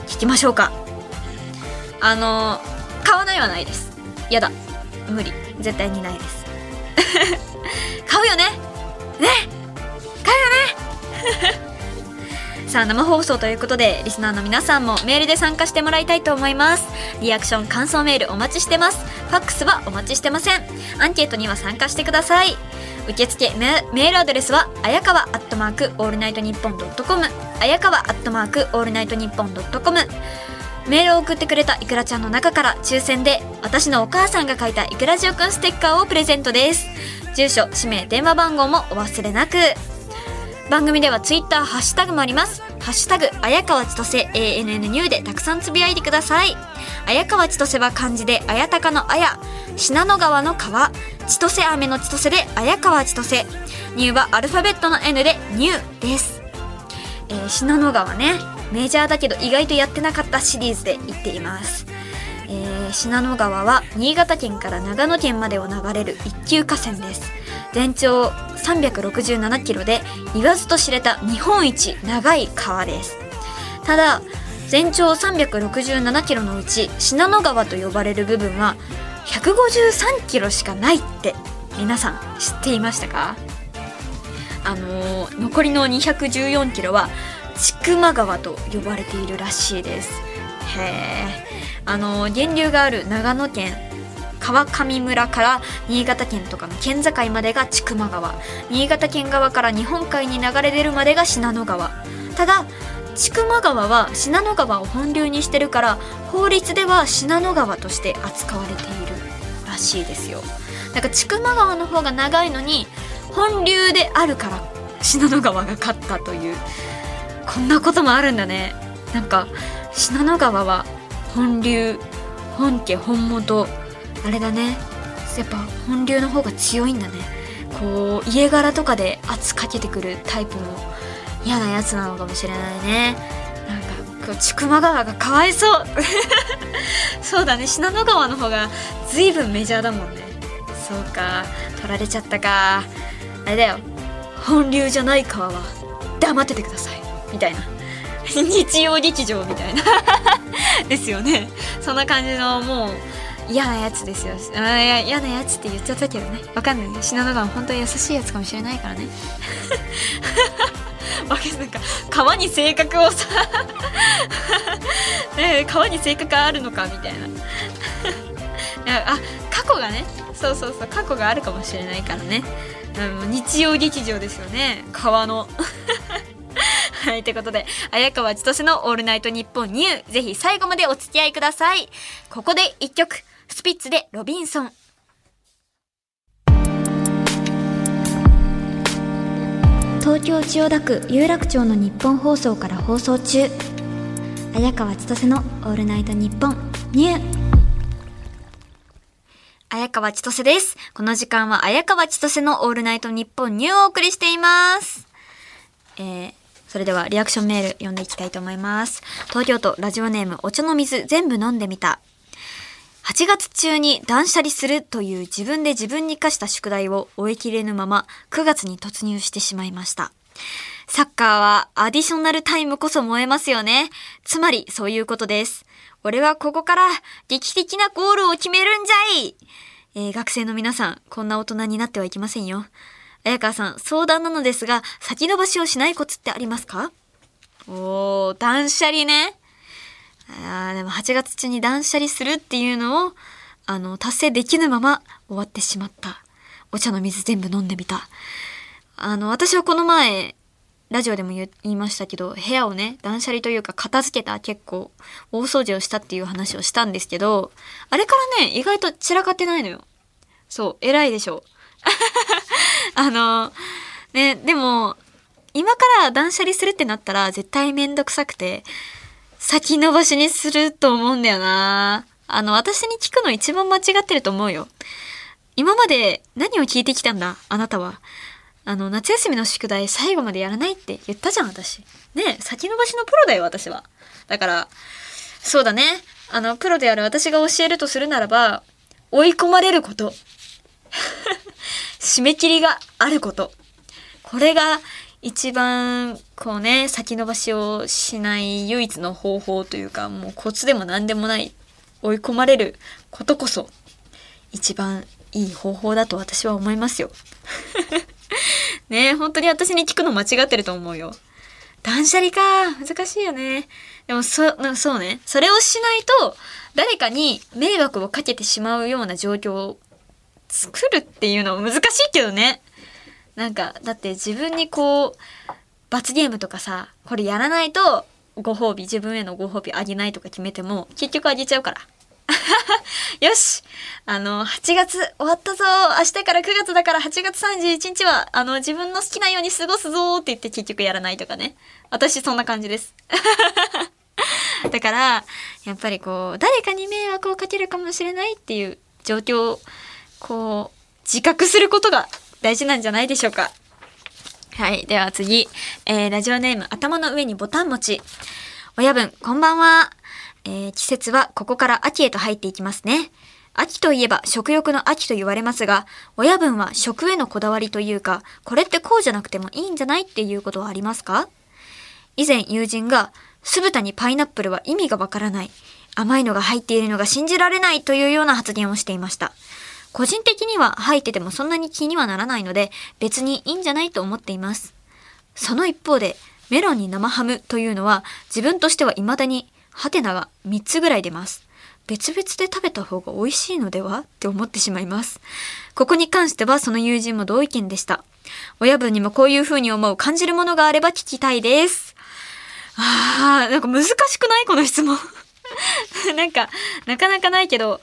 聞きましょうか。あの買わないはないです。やだ。無理。絶対にないです。[laughs] 買うよね。ね。買うよね。[laughs] さあ生放送ということでリスナーの皆さんもメールで参加してもらいたいと思います。リアクション感想メールお待ちしてます。ファックスはお待ちしてません。アンケートには参加してください。受付メメールアドレスは綾川アットマークオールナイトニッポンドットコム綾川アットマークオールナイトニッポンドットコム。メールを送ってくれたいくらちゃんの中から抽選で私のお母さんが書いたいくらじおくんステッカーをプレゼントです。住所氏名電話番号もお忘れなく。番組ではツイッターハッシュタグもあります。ハッシュタグあやかわちとせ ANN ニューでたくさんつぶやいてください。あやかわちとせは漢字であやたかのあや。信濃川の川千歳飴の千歳であやかわちとせ。ニューはアルファベットの N でニューです。えー信濃川ね。メジャーだけど意外とやってなかったシリーズで言っています、えー信濃川は新潟県から長野県までを流れる一級河川です。全長367キロで言わずと知れた日本一長い川です。ただ全長367キロのうち信濃川と呼ばれる部分は153キロしかないって皆さん知っていましたか？あのー残りの214キロは千曲川と呼ばれているらしいです。へえあの源流がある長野県川上村から新潟県とかの県境までが千曲川。新潟県側から日本海に流れ出るまでが信濃川。ただ千曲川は信濃川を本流にしてるから法律では信濃川として扱われているらしいですよ。なんか千曲川の方が長いのに本流であるから信濃川が勝ったというこんなこともあるんだね。なんか信濃川は本流本家本元。あれだね。やっぱ本流の方が強いんだね。こう家柄とかで圧かけてくるタイプの嫌なやつなのかもしれないね。なんかこう千曲川がかわいそう。[laughs] そうだね。信濃川の方が随分メジャーだもんね。そうか。取られちゃったか。あれだよ。本流じゃない川は黙っててください。みたいな。日曜劇場みたいな。[laughs] ですよね。そんな感じのもう嫌なやつですよ。嫌なやつって言っちゃったけどね。わかんないね。信濃川本当に優しいやつかもしれないからね。[laughs] わけなんか川に性格をさ [laughs] ね川に性格があるのかみたいな。いやあ過去がねそうそうそう過去があるかもしれないからね、うん、日曜劇場ですよね。川の。はい、ということで、綾川千歳のオールナイトニッポンニュー、ぜひ最後までお付き合いください。ここで一曲、スピッツでロビンソン。東京千代田区有楽町のニッポン放送から放送中綾川千歳の「オールナイトニッポン」ニュー綾川千歳です。この時間は綾川千歳のオールナイトニッポンニューをお送りしています。えー、それではリアクションメール読んでいきたいと思います。東京都ラジオネームお茶の水全部飲んでみた。8月中に断捨離するという自分で自分に課した宿題を終えきれぬまま9月に突入してしまいました。サッカーはアディショナルタイムこそ燃えますよね。つまりそういうことです。俺はここから劇的なゴールを決めるんじゃいえー学生の皆さん、こんな大人になってはいけませんよ。綾川さん、相談なのですが、先延ばしをしないコツってありますか？おー、断捨離ね。あーでも8月中に断捨離するっていうのを、あの、達成できぬまま終わってしまった。お茶の水全部飲んでみた。あの、私はこの前、ラジオでも言言いましたけど、部屋をね、断捨離というか片付けた結構大掃除をしたっていう話をしたんですけど、あれからね、意外と散らかってないのよ。そう、偉いでしょ。[laughs] あの、ね、でも、今から断捨離するってなったら絶対めんどくさくて、先延ばしにすると思うんだよな。あの、私に聞くの一番間違ってると思うよ。今まで何を聞いてきたんだあなたは。あの、夏休みの宿題最後までやらないって言ったじゃん、私。ね先延ばしのプロだよ、私は。だから、そうだね。あの、プロである私が教えるとするならば、追い込まれること。[laughs] 締め切りがあること。これが一番、こうね、先延ばしをしない唯一の方法というか、もうコツでも何でもない、追い込まれることこそ、一番いい方法だと私は思いますよ。[laughs] ね本当に私に聞くの間違ってると思うよ。断捨離か難しいよね。でもそ、そうね。それをしないと、誰かに迷惑をかけてしまうような状況作るっていうのは難しいけどね。なんか、だって自分にこう、罰ゲームとかさ、これやらないと、ご褒美、自分へのご褒美あげないとか決めても、結局あげちゃうから。[laughs] よしあの、8月終わったぞ明日から9月だから8月31日は、あの、自分の好きなように過ごすぞって言って結局やらないとかね。私そんな感じです。[laughs] だから、やっぱりこう、誰かに迷惑をかけるかもしれないっていう状況、こう、自覚することが大事なんじゃないでしょうか。はい。では次。えー、ラジオネーム、頭の上にボタン持ち。親分、こんばんは。えー季節はここから秋へと入っていきますね。秋といえば食欲の秋と言われますが、親分は食へのこだわりというか、これってこうじゃなくてもいいんじゃないっていうことはありますか？以前友人が、酢豚にパイナップルは意味がわからない。甘いのが入っているのが信じられないというような発言をしていました。個人的には入っててもそんなに気にはならないので、別にいいんじゃないと思っています。その一方で、メロンに生ハムというのは自分としては未だにハテナが3つぐらい出ます。別々で食べた方が美味しいのではって思ってしまいます。ここに関してはその友人も同意見でした。親分にもこういう風に思う感じるものがあれば聞きたいです。あー、なんか難しくないこの質問。[laughs] なんか、なかなかないけど、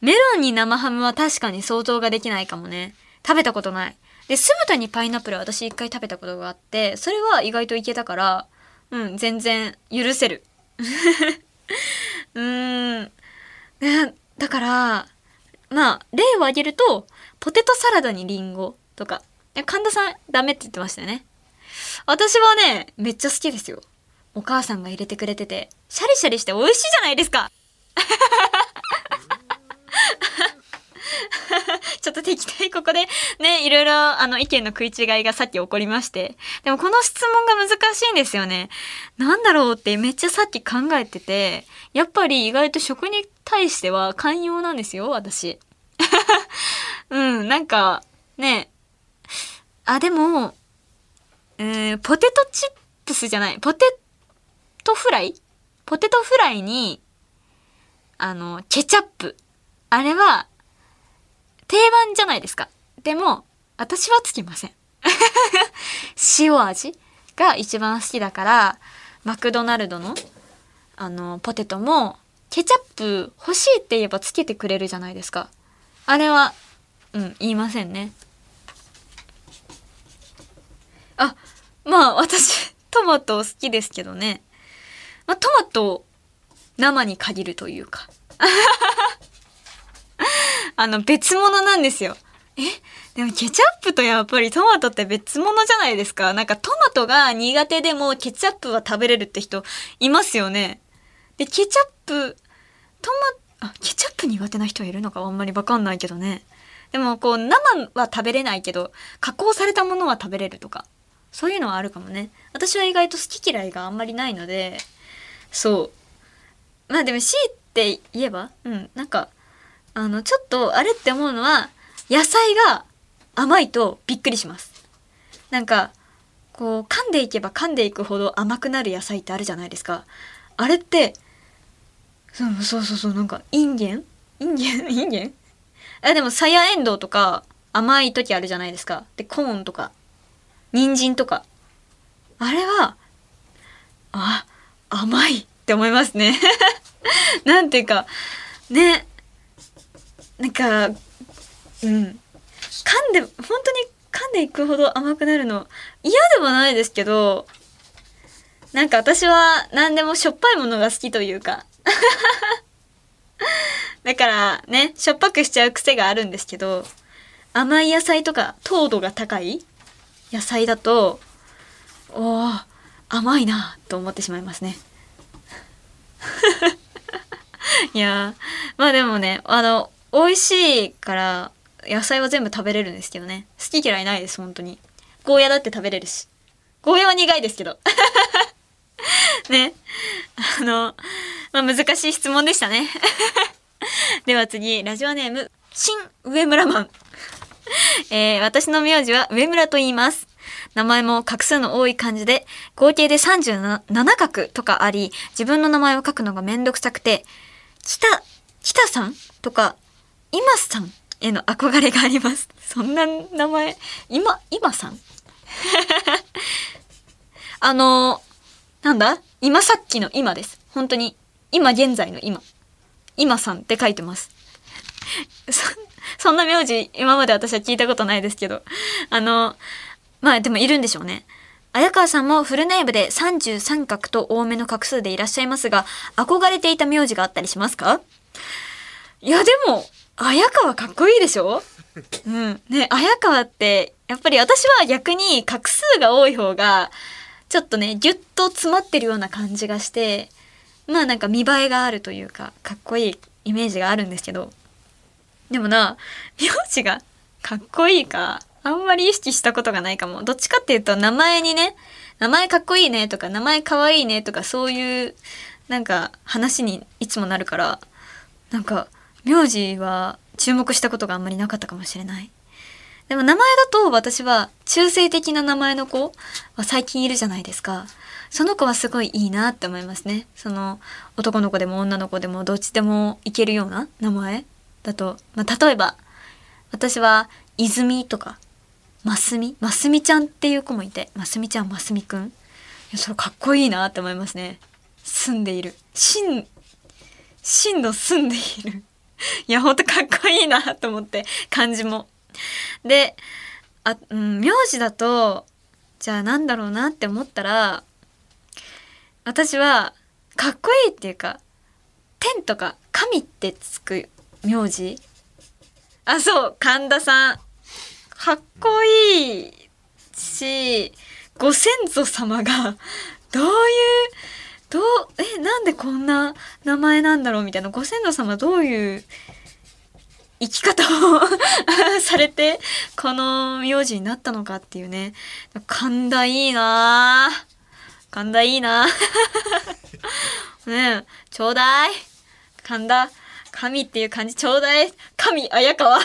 メロンに生ハムは確かに想像ができないかもね。食べたことない。で、酢豚にパイナップルは私一回食べたことがあって、それは意外といけたから、うん、全然許せる。[laughs] うーん。ねだから、まあ、例を挙げると、ポテトサラダにリンゴとか。いや神田さんダメって言ってましたよね。私はね、めっちゃ好きですよ。お母さんが入れてくれてて、シャリシャリして美味しいじゃないですか [laughs] ちょっと適当にここでね、いろいろあの意見の食い違いがさっき起こりまして。でもこの質問が難しいんですよね。なんだろうってめっちゃさっき考えてて、やっぱり意外と食に対しては寛容なんですよ、私。[laughs] うん、なんか、ね。あ、でも、うん、ポテトチップスじゃない、ポテトフライ？ポテトフライに、あの、ケチャップ。あれは、定番じゃないですか。でも、私はつきません。[laughs] 塩味が一番好きだから、マクドナルドの、あの、ポテトも、ケチャップ欲しいって言えばつけてくれるじゃないですか。あれは、うん、言いませんね。あ、まあ私、トマト好きですけどね。まあトマト、生に限るというか。[laughs] あの、別物なんですよ。え？でもケチャップとやっぱりトマトって別物じゃないですか。なんかトマトが苦手でもケチャップは食べれるって人いますよね。で、ケチャップ、トマ、あ、ケチャップ苦手な人いるのか？あんまりわかんないけどね。でもこう生は食べれないけど、加工されたものは食べれるとか。そういうのはあるかもね。私は意外と好き嫌いがあんまりないので、そう。まあでも C って言えば、うん、なんか、あの、ちょっとあれって思うのは、野菜が甘いとびっくりします。なんか、こう、噛んでいけば噛んでいくほど甘くなる野菜ってあるじゃないですか。あれって、そうそうそうそう、なんか、インゲンインゲンインゲンあ、でも、さやえんどうとか、甘い時あるじゃないですか。で、コーンとか、人参とか。あれは、あ、甘いって思いますね。[laughs] なんていうか、ね、なんか、うん。噛んで、本当に噛んでいくほど甘くなるの嫌ではないですけど、なんか私は何でもしょっぱいものが好きというか。[laughs] だからね、しょっぱくしちゃう癖があるんですけど、甘い野菜とか糖度が高い野菜だと、おー、甘いなと思ってしまいますね。[laughs] いや、まあでもね、あの、美味しいから、野菜は全部食べれるんですけどね。好き嫌いないです、本当に。ゴーヤだって食べれるし。ゴーヤは苦いですけど。[laughs] ね。あの、まあ難しい質問でしたね。[laughs] では次、ラジオネーム、新上村マン。[laughs] えー私の名字は上村と言います。名前も画数の多い漢字で、合計で37画とかあり、自分の名前を書くのがめんどくさくて、北、北さんとか、今さんへの憧れがあります。そんな名前、今、今さん？[laughs] あの、なんだ？今さっきの今です。本当に、今現在の今。今さんって書いてます。[laughs] そ、そんな名字、今まで私は聞いたことないですけど。あの、まあでもいるんでしょうね。綾川さんもフルネームで33画と多めの画数でいらっしゃいますが、憧れていた名字があったりしますか？いやでも、綾川かっこいいでしょ？[laughs] うん。ね、綾川って、やっぱり私は逆に画数が多い方が、ちょっとね、ぎゅっと詰まってるような感じがして、まあなんか見栄えがあるというか、かっこいいイメージがあるんですけど。でもな、名字がかっこいいか、あんまり意識したことがないかも。どっちかっていうと名前にね、名前かっこいいねとか、名前かわいいねとか、そういう、なんか話にいつもなるから、なんか、名字は注目したことがあんまりなかったかもしれない。でも名前だと私は中性的な名前の子は最近いるじゃないですか。その子はすごいいいなって思いますね。その男の子でも女の子でもどっちでもいけるような名前だと、まあ、例えば私は泉とかますみますみちゃんっていう子もいてますみちゃんますみくん。いやそれかっこいいなって思いますね。住んでいる。真真の住んでいる。[laughs] いやほんとかっこいいなと思って漢字も。であ、うん、名字だとじゃあなんだろうなって思ったら私はかっこいいっていうか天とか神ってつく名字。あそう神田さん。かっこいいしご先祖様がどういうどうえなんでこんな名前なんだろうみたいな。ご先祖様どういう生き方をされてこの名字になったのかっていうね。神田いいなぁ神田いいなぁね [laughs] ちょうだい。神田神っていう漢字ちょうだい。神綾川。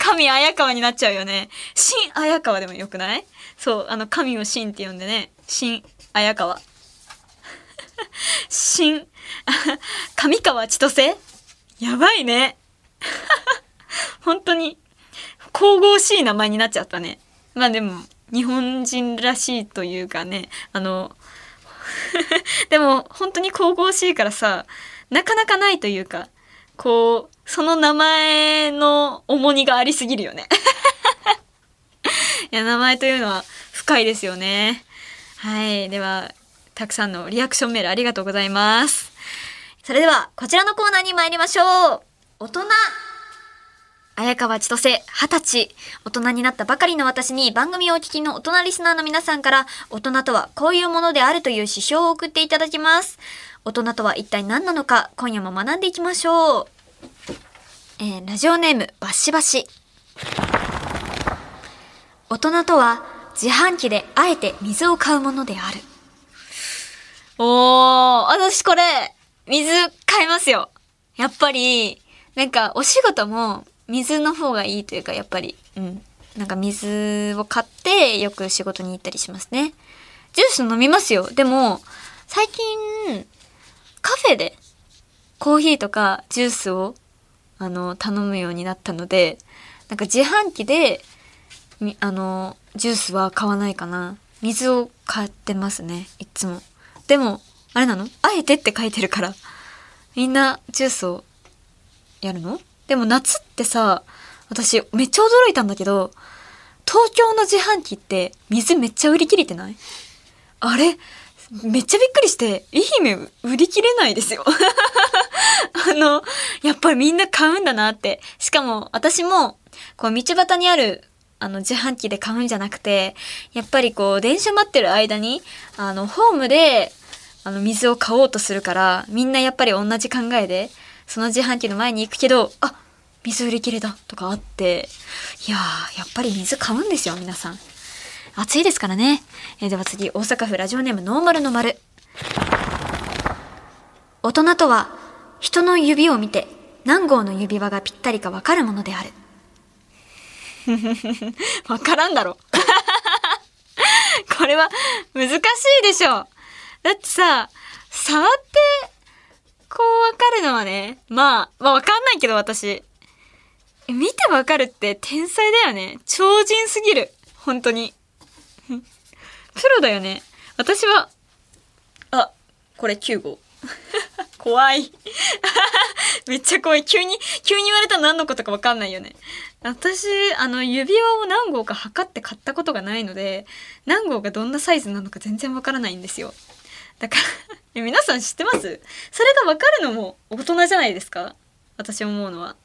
神綾川になっちゃうよね。新綾川でもよくない？そうあの神を新って呼んでね。新綾川。[laughs] 新 [laughs] 上川千歳？やばいね。[laughs] 本当に神々しい名前になっちゃったね。まあでも日本人らしいというかね。あのでも本当に神々しいからさなかなかないというか。こうその名前の重荷がありすぎるよね。[laughs] いや名前というのは深いですよね。はい。ではたくさんのリアクションメールありがとうございます。それではこちらのコーナーに参りましょう。大人綾川千歳二十歳。大人になったばかりの私に番組をお聞きの大人リスナーの皆さんから大人とはこういうものであるという指標を送っていただきます。大人とは一体何なのか今夜も学んでいきましょう。えーラジオネームバシバシ大人とは自販機であえて水を買うものである。おー私これ水買いますよ。やっぱりなんかお仕事も水の方がいいというかやっぱりうん。なんか水を買ってよく仕事に行ったりしますね。ジュース飲みますよ。でも最近カフェでコーヒーとかジュースをあの頼むようになったのでなんか自販機であのジュースは買わないかな。水を買ってますねいつも。でもあれなの？あえてって書いてるから。みんなジュースをやるの？でも夏ってさ私めっちゃ驚いたんだけど東京の自販機って水めっちゃ売り切れてない？あれ？めっちゃびっくりして愛媛売り切れないですよ。[laughs] あのやっぱりみんな買うんだなって。しかも私もこう道端にあるあの自販機で買うんじゃなくてやっぱりこう電車待ってる間にあのホームであの水を買おうとするからみんなやっぱり同じ考えでその自販機の前に行くけどあ水売り切れだとかあっていやーやっぱり水買うんですよ皆さん。暑いですからね、えーでは次大阪府ラジオネームノーマルの丸。大人とは人の指を見て何号の指輪がぴったりかわかるものである。[laughs] わからんだろ。[laughs] これは難しいでしょ。うだってさ触ってこうわかるのはねまあまあわかんないけど私。見てわかるって天才だよね。超人すぎる。本当に。[laughs] プロだよね。私はあこれ9号 [laughs] 怖い。[laughs] めっちゃ怖い。急に急に言われたら何のことか分かんないよね。私あの指輪を何号か測って買ったことがないので何号がどんなサイズなのか全然分からないんですよ。だから皆さん知ってます？それが分かるのも大人じゃないですか？私思うのは。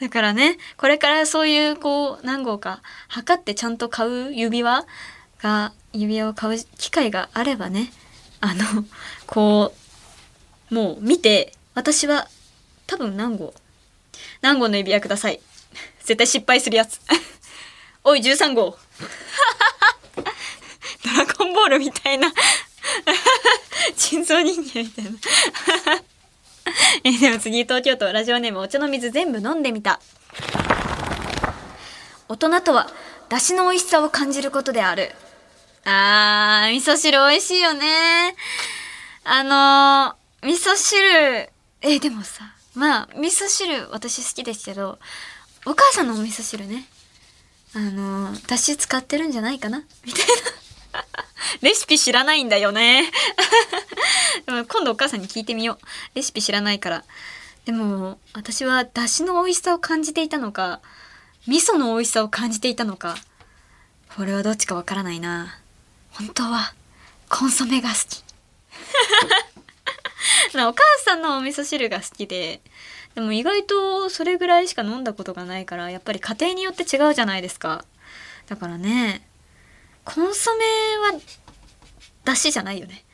だからねこれからそういうこう何号か測ってちゃんと買う指輪が指輪を買う機会があればねあのこうもう見て私は多分何号何号の指輪ください。絶対失敗するやつ。[laughs] おい13号。[laughs] ドラゴンボールみたいな。[laughs] 人造人間みたいな。[laughs] えでも次東京都ラジオネームお茶の水全部飲んでみた大人とは出汁の美味しさを感じることである。あー、味噌汁美味しいよね。あのー、味噌汁、え、でもさ、まあ、味噌汁私好きですけど、お母さんのお味噌汁ね。あのー、だし使ってるんじゃないかな？みたいな。[laughs] レシピ知らないんだよね。[laughs] 今度お母さんに聞いてみよう。レシピ知らないから。でも、私はだしの美味しさを感じていたのか、味噌の美味しさを感じていたのか、これはどっちかわからないな。本当は、コンソメが好き。[laughs] お母さんのお味噌汁が好きで、でも意外とそれぐらいしか飲んだことがないから、やっぱり家庭によって違うじゃないですか。だからね、コンソメは、だしじゃないよね。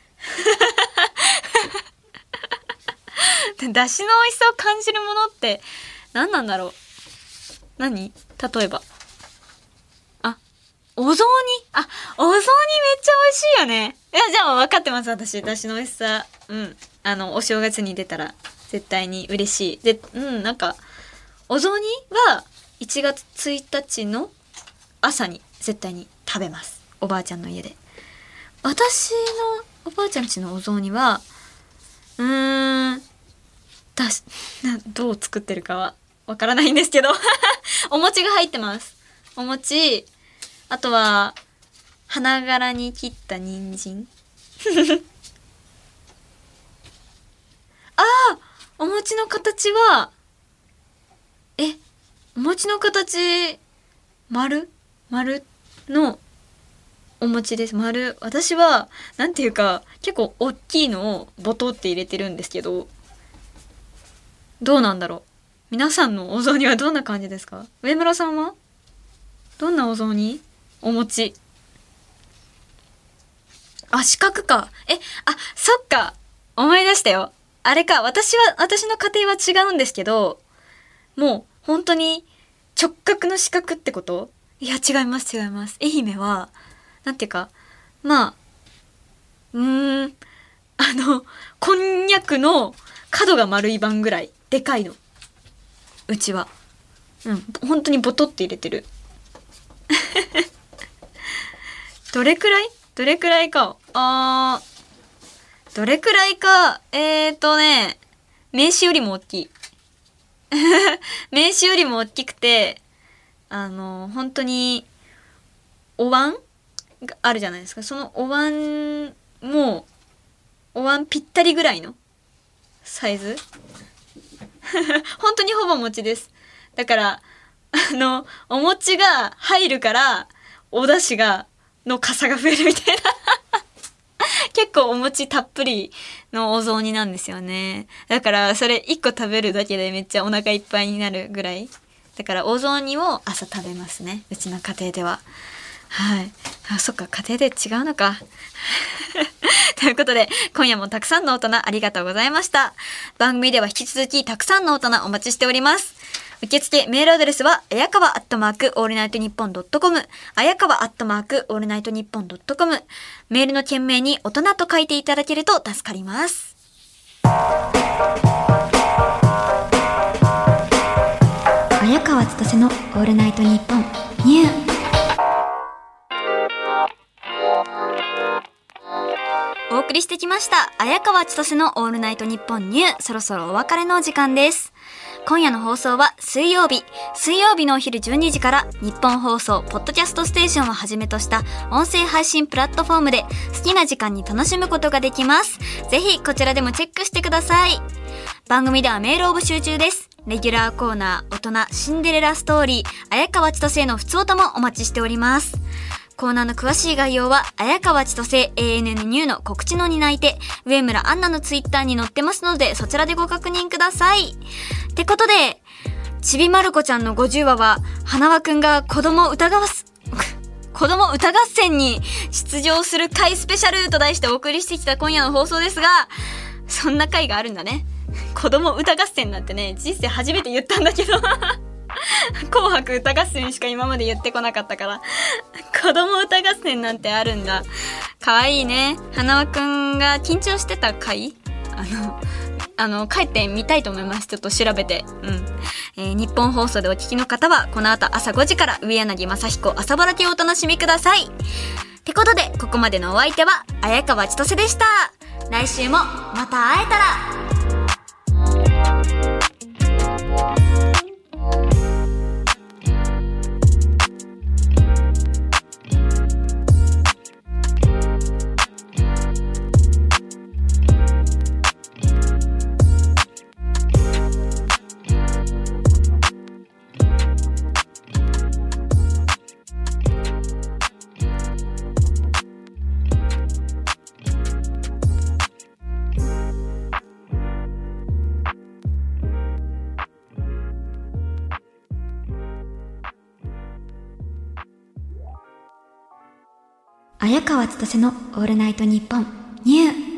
[laughs] だしの美味しさを感じるものって何なんだろう？何？例えば。あ、お雑煮？あ、お雑煮めっちゃ美味しいよね。いや、じゃあ分かってます、私。だしの美味しさ。うん。あの、お正月に出たら絶対に嬉しい。で、うん、なんか、お雑煮は1月1日の朝に絶対に食べます。おばあちゃんの家で。私のおばあちゃんちのお雑煮は、うーん、だし、な、どう作ってるかはわからないんですけど。[laughs] お餅が入ってます。お餅、あとは、花柄に切った人参。[laughs] ああお餅の形は、え、お餅の形、丸？丸のお餅です。丸。私は、なんていうか、結構大きいのをボトって入れてるんですけど、どうなんだろう皆さんのお雑煮はどんな感じですか？上村さんは？どんなお雑煮？お餅。あ、四角か。え、あ、そっか。思い出したよ。あれか。私は、私の家庭は違うんですけど、もう、本当に、直角の四角ってこと？いや、違います、違います。愛媛は、なんていうか、まあ、うーん、あの、こんにゃくの角が丸い版ぐらい、でかいの。うちは。うん、本当にボトって入れてる。[laughs] どれくらい？どれくらいか。あー、どれくらいか。えーとね、名刺よりも大きい。[laughs] 名刺よりも大きくて、あの、本当に、お椀？があるじゃないですか。そのお椀もう、お椀ぴったりぐらいのサイズ？[laughs] 本当にほぼ餅です。だから、あの、お餅が入るから、お出汁が、の傘が増えるみたいな。[laughs] 結構お餅たっぷりのお雑煮なんですよね。だから、それ1個食べるだけでめっちゃお腹いっぱいになるぐらい。だから、お雑煮を朝食べますね。うちの家庭では。はい。あ、そっか、家庭で違うのか。[laughs] ということで、今夜もたくさんのお便りありがとうございました。番組では引き続きたくさんのお便りお待ちしております。受付メールアドレスは、あやかわアットマークオールナイトニッポンドットコム、あやかわアットマークオールナイトニッポンドットコム、メールの件名に大人と書いていただけると助かります。綾川千歳のオールナイトニッポンニューお送りしてきました。綾川千歳のオールナイトニッポンニュー。そろそろお別れのお時間です。今夜の放送は水曜日。水曜日のお昼12時から日本放送ポッドキャストステーションをはじめとした音声配信プラットフォームで好きな時間に楽しむことができます。ぜひこちらでもチェックしてください。番組ではメールを募集中です。レギュラーコーナー、大人、シンデレラストーリー、綾川千歳への普通歌もお待ちしております。コーナーの詳しい概要は、綾川千歳 ANN ニューの告知の担い手、上村アンナのツイッターに載ってますので、そちらでご確認ください。ってことで、ちびまる子ちゃんの50話は、花輪くんが子供歌合す、[laughs] 子供歌合戦に出場する回スペシャルと題してお送りしてきた今夜の放送ですが、そんな回があるんだね。子供歌合戦なんてね、人生初めて言ったんだけど。[laughs] 紅白歌合戦しか今まで言ってこなかったから。子供歌合戦なんてあるんだ。かわいいね。花輪くんが緊張してた回？あの、あの、帰ってみたいと思います。ちょっと調べて。うん。えー日本放送でお聞きの方は、この後朝5時から上柳正彦朝ぼらけをお楽しみください。ってことで、ここまでのお相手は、綾川千歳でした。来週も、また会えたら綾川千歳のオールナイトニッポンニュー。